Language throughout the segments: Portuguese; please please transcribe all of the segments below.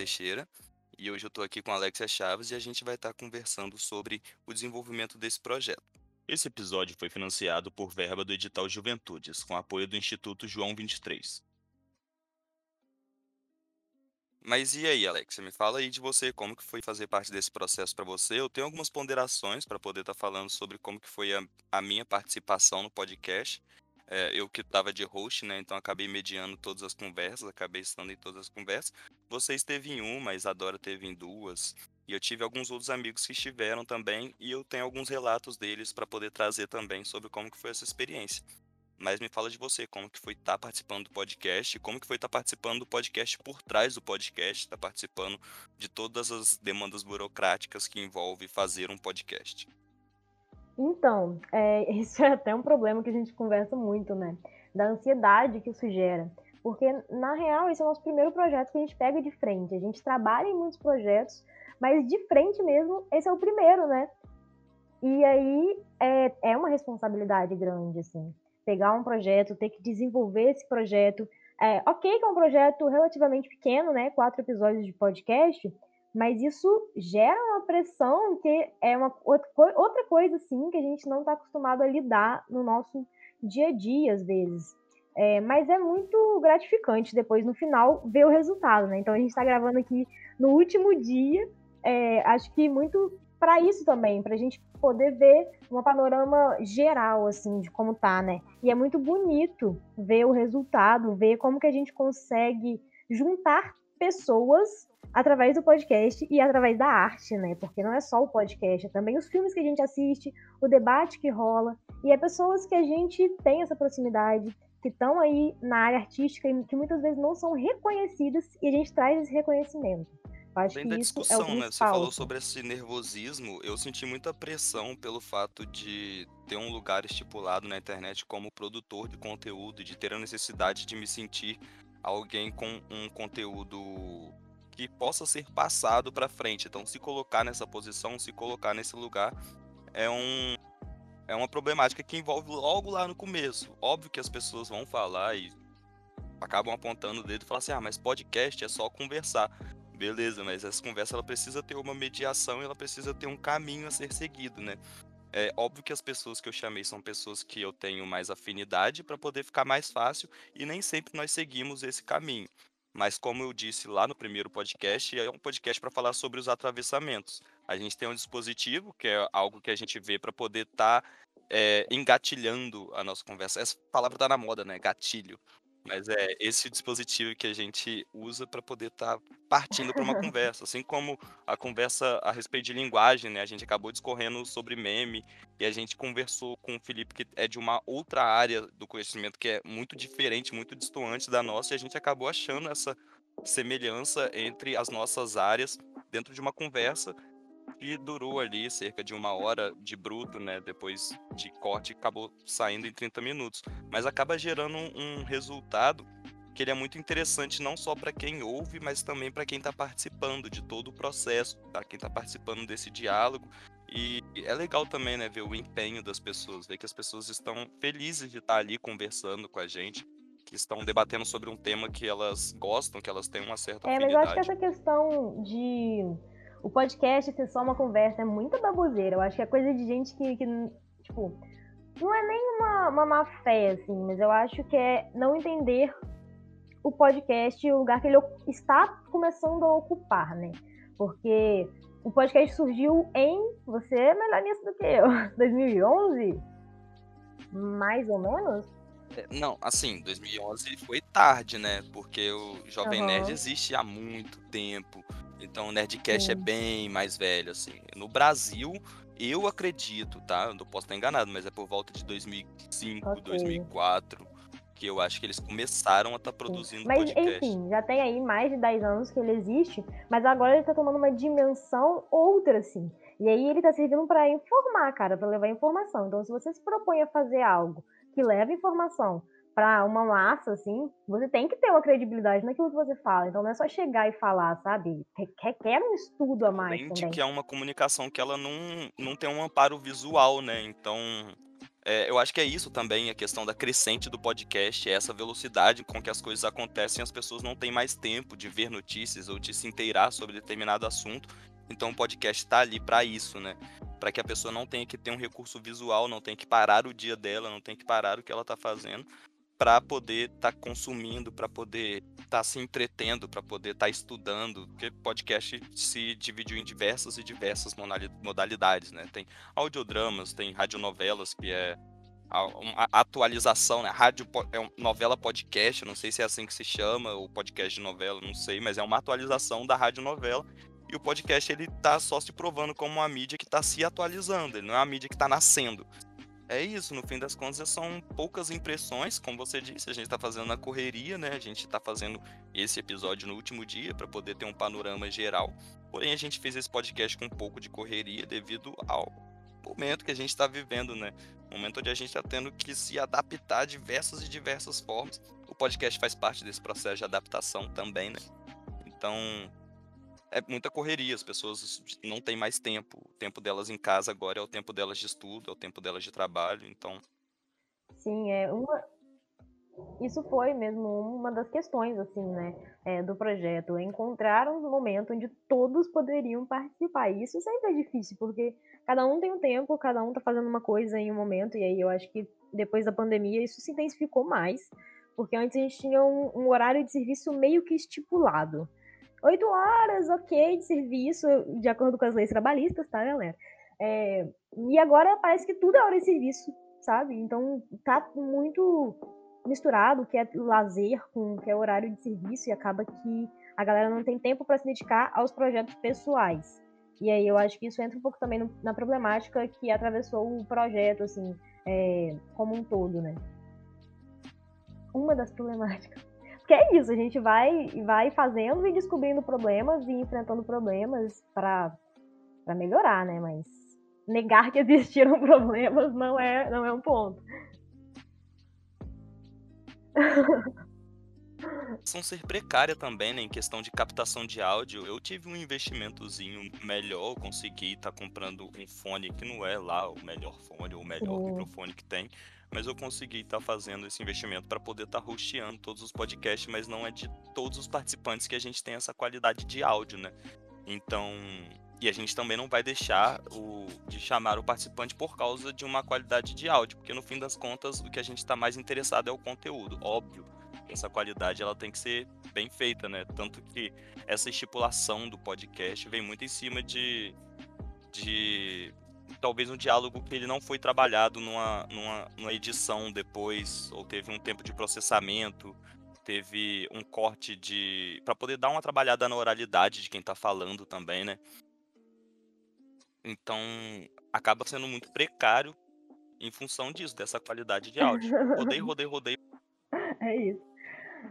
Teixeira e hoje eu estou aqui com a Alexia Chaves e a gente vai estar conversando sobre o desenvolvimento desse projeto. Esse episódio foi financiado por verba do edital Juventudes, com apoio do Instituto João 23. Mas e aí, Alexia, me fala aí de você, como que foi fazer parte desse processo para você? Eu tenho algumas ponderações para poder estar falando sobre como que foi a, a minha participação no podcast. É, eu que estava de host, né? Então acabei mediando todas as conversas, acabei estando em todas as conversas. Você esteve em uma, a Isadora teve em duas. E eu tive alguns outros amigos que estiveram também, e eu tenho alguns relatos deles para poder trazer também sobre como que foi essa experiência. Mas me fala de você, como que foi estar tá participando do podcast, como que foi estar tá participando do podcast por trás do podcast, estar tá participando de todas as demandas burocráticas que envolve fazer um podcast. Então, é, isso é até um problema que a gente conversa muito, né? Da ansiedade que isso gera. Porque, na real, esse é o nosso primeiro projeto que a gente pega de frente. A gente trabalha em muitos projetos, mas de frente mesmo, esse é o primeiro, né? E aí é, é uma responsabilidade grande, assim. Pegar um projeto, ter que desenvolver esse projeto. É, ok, que é um projeto relativamente pequeno, né? Quatro episódios de podcast, mas isso gera uma pressão que é uma outra coisa, assim, que a gente não está acostumado a lidar no nosso dia a dia, às vezes. É, mas é muito gratificante depois, no final, ver o resultado, né? Então a gente está gravando aqui no último dia é, acho que muito para isso também, para a gente poder ver um panorama geral, assim, de como tá, né? E é muito bonito ver o resultado, ver como que a gente consegue juntar pessoas através do podcast e através da arte, né? Porque não é só o podcast, é também os filmes que a gente assiste, o debate que rola, e é pessoas que a gente tem essa proximidade, que estão aí na área artística e que muitas vezes não são reconhecidas, e a gente traz esse reconhecimento. Acho Além da discussão, é né? Você falou sobre esse nervosismo. Eu senti muita pressão pelo fato de ter um lugar estipulado na internet como produtor de conteúdo, de ter a necessidade de me sentir alguém com um conteúdo que possa ser passado para frente. Então, se colocar nessa posição, se colocar nesse lugar, é um é uma problemática que envolve logo lá no começo. Óbvio que as pessoas vão falar e acabam apontando o dedo e falar assim: "Ah, mas podcast é só conversar". Beleza, mas essa conversa ela precisa ter uma mediação e ela precisa ter um caminho a ser seguido, né? É óbvio que as pessoas que eu chamei são pessoas que eu tenho mais afinidade para poder ficar mais fácil e nem sempre nós seguimos esse caminho. Mas como eu disse lá no primeiro podcast, é um podcast para falar sobre os atravessamentos. A gente tem um dispositivo, que é algo que a gente vê para poder estar tá, é, engatilhando a nossa conversa. Essa palavra está na moda, né? Gatilho. Mas é esse dispositivo que a gente usa para poder estar tá partindo para uma conversa. Assim como a conversa a respeito de linguagem, né? A gente acabou discorrendo sobre meme e a gente conversou com o Felipe, que é de uma outra área do conhecimento que é muito diferente, muito distante da nossa, e a gente acabou achando essa semelhança entre as nossas áreas dentro de uma conversa que durou ali cerca de uma hora de bruto, né? Depois de corte, acabou saindo em 30 minutos. Mas acaba gerando um, um resultado que ele é muito interessante não só para quem ouve, mas também para quem está participando de todo o processo, para quem está participando desse diálogo. E é legal também, né, ver o empenho das pessoas, ver que as pessoas estão felizes de estar tá ali conversando com a gente, que estão debatendo sobre um tema que elas gostam, que elas têm uma certa é, afinidade. É, mas eu acho que essa questão de o podcast ser só uma conversa é muita baboseira. Eu acho que é coisa de gente que, que tipo, não é nem uma, uma má fé, assim, mas eu acho que é não entender o podcast, o lugar que ele está começando a ocupar, né? Porque o podcast surgiu em. Você é melhor nisso do que eu. 2011? Mais ou menos? É, não, assim, 2011 foi tarde, né? Porque o Jovem uhum. Nerd existe há muito tempo. Então o Nerdcast é é bem mais velho, assim. No Brasil, eu acredito, tá? Eu não posso estar enganado, mas é por volta de 2005, okay. 2004, que eu acho que eles começaram a estar tá produzindo mas, podcast. enfim, já tem aí mais de 10 anos que ele existe, mas agora ele tá tomando uma dimensão outra, assim. E aí ele tá servindo para informar, cara, para levar informação. Então, se você se propõe a fazer algo que leva informação para uma massa, assim, você tem que ter uma credibilidade naquilo que você fala. Então não é só chegar e falar, sabe? Requer um estudo a mais. Além de que é uma comunicação que ela não, não tem um amparo visual, né? Então É, eu acho que é isso também, a questão da crescente do podcast, é essa velocidade com que as coisas acontecem, as pessoas não têm mais tempo de ver notícias ou de se inteirar sobre determinado assunto. Então o podcast está ali para isso, né? Para que a pessoa não tenha que ter um recurso visual, não tenha que parar o dia dela, não tenha que parar o que ela está fazendo, para poder estar tá consumindo, para poder estar tá se entretendo, para poder estar tá estudando, porque podcast se dividiu em diversas e diversas modalidades, né? Tem audiodramas, tem radionovelas, que é a, a atualização, né? Rádio é um, novela podcast, não sei se é assim que se chama, o podcast de novela, não sei, mas é uma atualização da rádio novela. E o podcast ele tá só se provando como uma mídia que está se atualizando, ele não é uma mídia que está nascendo é isso, no fim das contas são poucas impressões, como você disse, a gente está fazendo na correria, né? A gente está fazendo esse episódio no último dia para poder ter um panorama geral. Porém, a gente fez esse podcast com um pouco de correria devido ao momento que a gente está vivendo, né? Momento onde a gente está tendo que se adaptar de diversas e diversas formas. O podcast faz parte desse processo de adaptação também, né? Então, é muita correria, as pessoas não têm mais tempo. O tempo delas em casa agora é o tempo delas de estudo, é o tempo delas de trabalho, então. Sim, é uma. Isso foi mesmo uma das questões, assim, né, é, do projeto. Encontrar um momento onde todos poderiam participar. E isso sempre é difícil, porque cada um tem um tempo, cada um tá fazendo uma coisa em um momento, e aí eu acho que depois da pandemia isso se intensificou mais, porque antes a gente tinha um, um horário de serviço meio que estipulado. Oito horas, ok, de serviço, de acordo com as leis trabalhistas, tá, galera? É, e agora parece que tudo é hora de serviço, sabe? Então tá muito misturado, que é lazer com que é horário de serviço, e acaba que a galera não tem tempo para se dedicar aos projetos pessoais. E aí eu acho que isso entra um pouco também no, na problemática que atravessou o projeto, assim, é, como um todo, né? Uma das problemáticas. Que é isso, a gente vai, vai fazendo e descobrindo problemas e enfrentando problemas para melhorar, né? Mas negar que existiram problemas não é, não é um ponto. São ser precária também, né, em questão de captação de áudio. Eu tive um investimentozinho melhor, consegui estar tá comprando um fone que não é lá o melhor fone ou o melhor uhum. microfone que tem, mas eu consegui estar tá fazendo esse investimento para poder estar tá hosteando todos os podcasts, mas não é de todos os participantes que a gente tem essa qualidade de áudio, né? Então, e a gente também não vai deixar o, de chamar o participante por causa de uma qualidade de áudio, porque no fim das contas o que a gente está mais interessado é o conteúdo, óbvio. Essa qualidade ela tem que ser bem feita, né? Tanto que essa estipulação do podcast vem muito em cima de, de talvez um diálogo que ele não foi trabalhado numa, numa, numa edição depois, ou teve um tempo de processamento, teve um corte de. para poder dar uma trabalhada na oralidade de quem tá falando também, né? Então, acaba sendo muito precário em função disso, dessa qualidade de áudio. Rodei, rodei, rodei. É isso.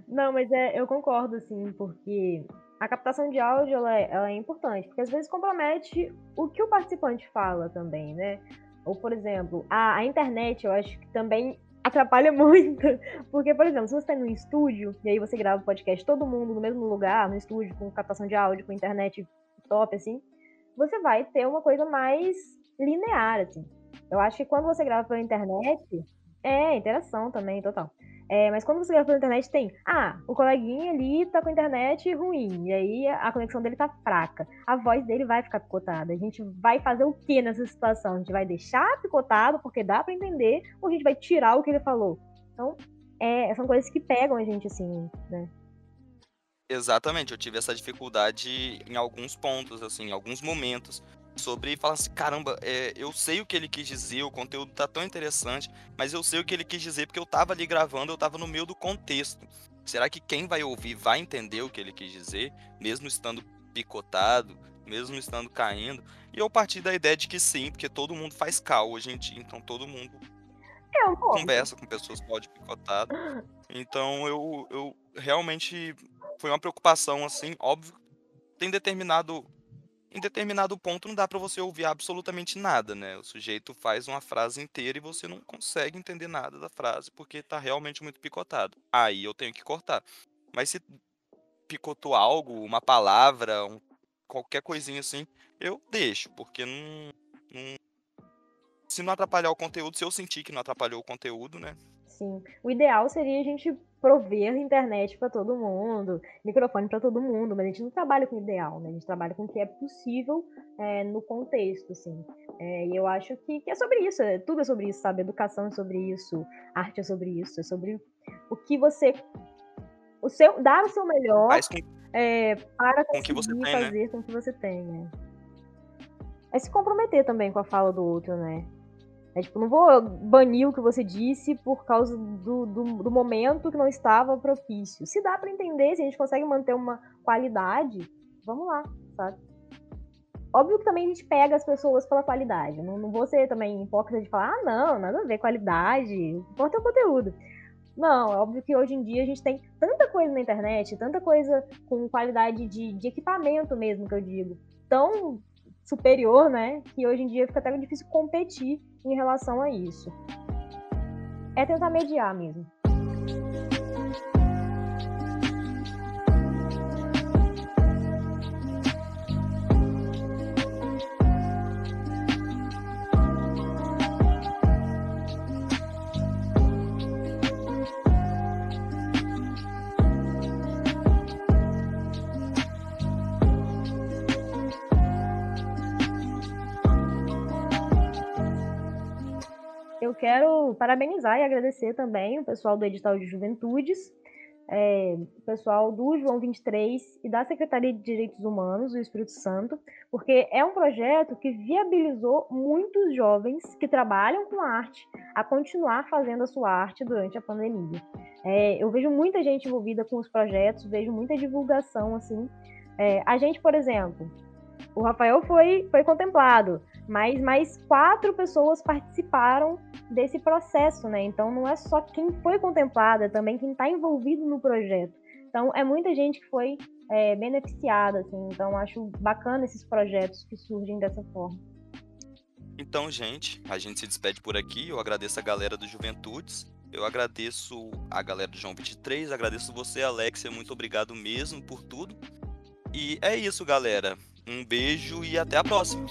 Não, mas é, eu concordo, assim, porque a captação de áudio ela é, ela é, importante, porque às vezes compromete o que o participante fala também, né? Ou, por exemplo, a, a internet eu acho que também atrapalha muito, porque, por exemplo, se você está no estúdio e aí você grava o podcast todo mundo no mesmo lugar, no estúdio, com captação de áudio, com internet top, assim, você vai ter uma coisa mais linear, assim. Eu acho que quando você grava pela internet, é interação também, total. É, mas quando você grava pela internet, tem. Ah, o coleguinha ali tá com a internet ruim. E aí a conexão dele tá fraca. A voz dele vai ficar picotada. A gente vai fazer o que nessa situação? A gente vai deixar picotado porque dá para entender, ou a gente vai tirar o que ele falou? Então, é, são coisas que pegam a gente assim, né? Exatamente, eu tive essa dificuldade em alguns pontos, assim, em alguns momentos sobre e falar assim, caramba, é, eu sei o que ele quis dizer, o conteúdo tá tão interessante, mas eu sei o que ele quis dizer porque eu tava ali gravando, eu tava no meio do contexto. Será que quem vai ouvir vai entender o que ele quis dizer, mesmo estando picotado, mesmo estando caindo? E eu parti da ideia de que sim, porque todo mundo faz cal hoje em dia, então todo mundo é conversa com pessoas áudio picotado. Então eu, eu realmente foi uma preocupação assim, óbvio, tem determinado em determinado ponto não dá para você ouvir absolutamente nada, né? O sujeito faz uma frase inteira e você não consegue entender nada da frase porque tá realmente muito picotado. Aí eu tenho que cortar. Mas se picotou algo, uma palavra, um, qualquer coisinha assim, eu deixo, porque não, não se não atrapalhar o conteúdo, se eu sentir que não atrapalhou o conteúdo, né? Sim. O ideal seria a gente prover internet para todo mundo, microfone para todo mundo, mas a gente não trabalha com ideal, né? A gente trabalha com o que é possível é, no contexto, assim. É, e eu acho que, que, é sobre isso, é, tudo é sobre isso, sabe? Educação é sobre isso, arte é sobre isso, é sobre o que você. O seu, dar o seu melhor com, é, para conseguir com tem, né? fazer né? com que você tenha. É se comprometer também com a fala do outro, né? É, tipo, não vou banir o que você disse por causa do, do, do momento que não estava propício. Se dá para entender, se a gente consegue manter uma qualidade, vamos lá, sabe? Óbvio que também a gente pega as pessoas pela qualidade. Não, não vou ser também hipócrita de falar, ah, não, nada a ver, qualidade, importa o conteúdo. Não, é óbvio que hoje em dia a gente tem tanta coisa na internet, tanta coisa com qualidade de, de equipamento mesmo, que eu digo, tão superior, né? Que hoje em dia fica até difícil competir em relação a isso. É tentar mediar mesmo. Eu quero parabenizar e agradecer também o pessoal do Edital de Juventudes, é, o pessoal do João 23 e da Secretaria de Direitos Humanos do Espírito Santo, porque é um projeto que viabilizou muitos jovens que trabalham com arte a continuar fazendo a sua arte durante a pandemia. É, eu vejo muita gente envolvida com os projetos, vejo muita divulgação assim. É, a gente, por exemplo, o Rafael foi, foi contemplado, mas mais quatro pessoas participaram desse processo, né? Então não é só quem foi contemplado, é também quem está envolvido no projeto. Então é muita gente que foi é, beneficiada, assim. Então acho bacana esses projetos que surgem dessa forma. Então, gente, a gente se despede por aqui. Eu agradeço a galera do Juventudes. Eu agradeço a galera do João 23, agradeço você, Alexia. Muito obrigado mesmo por tudo. E é isso, galera. Um beijo e até a próxima.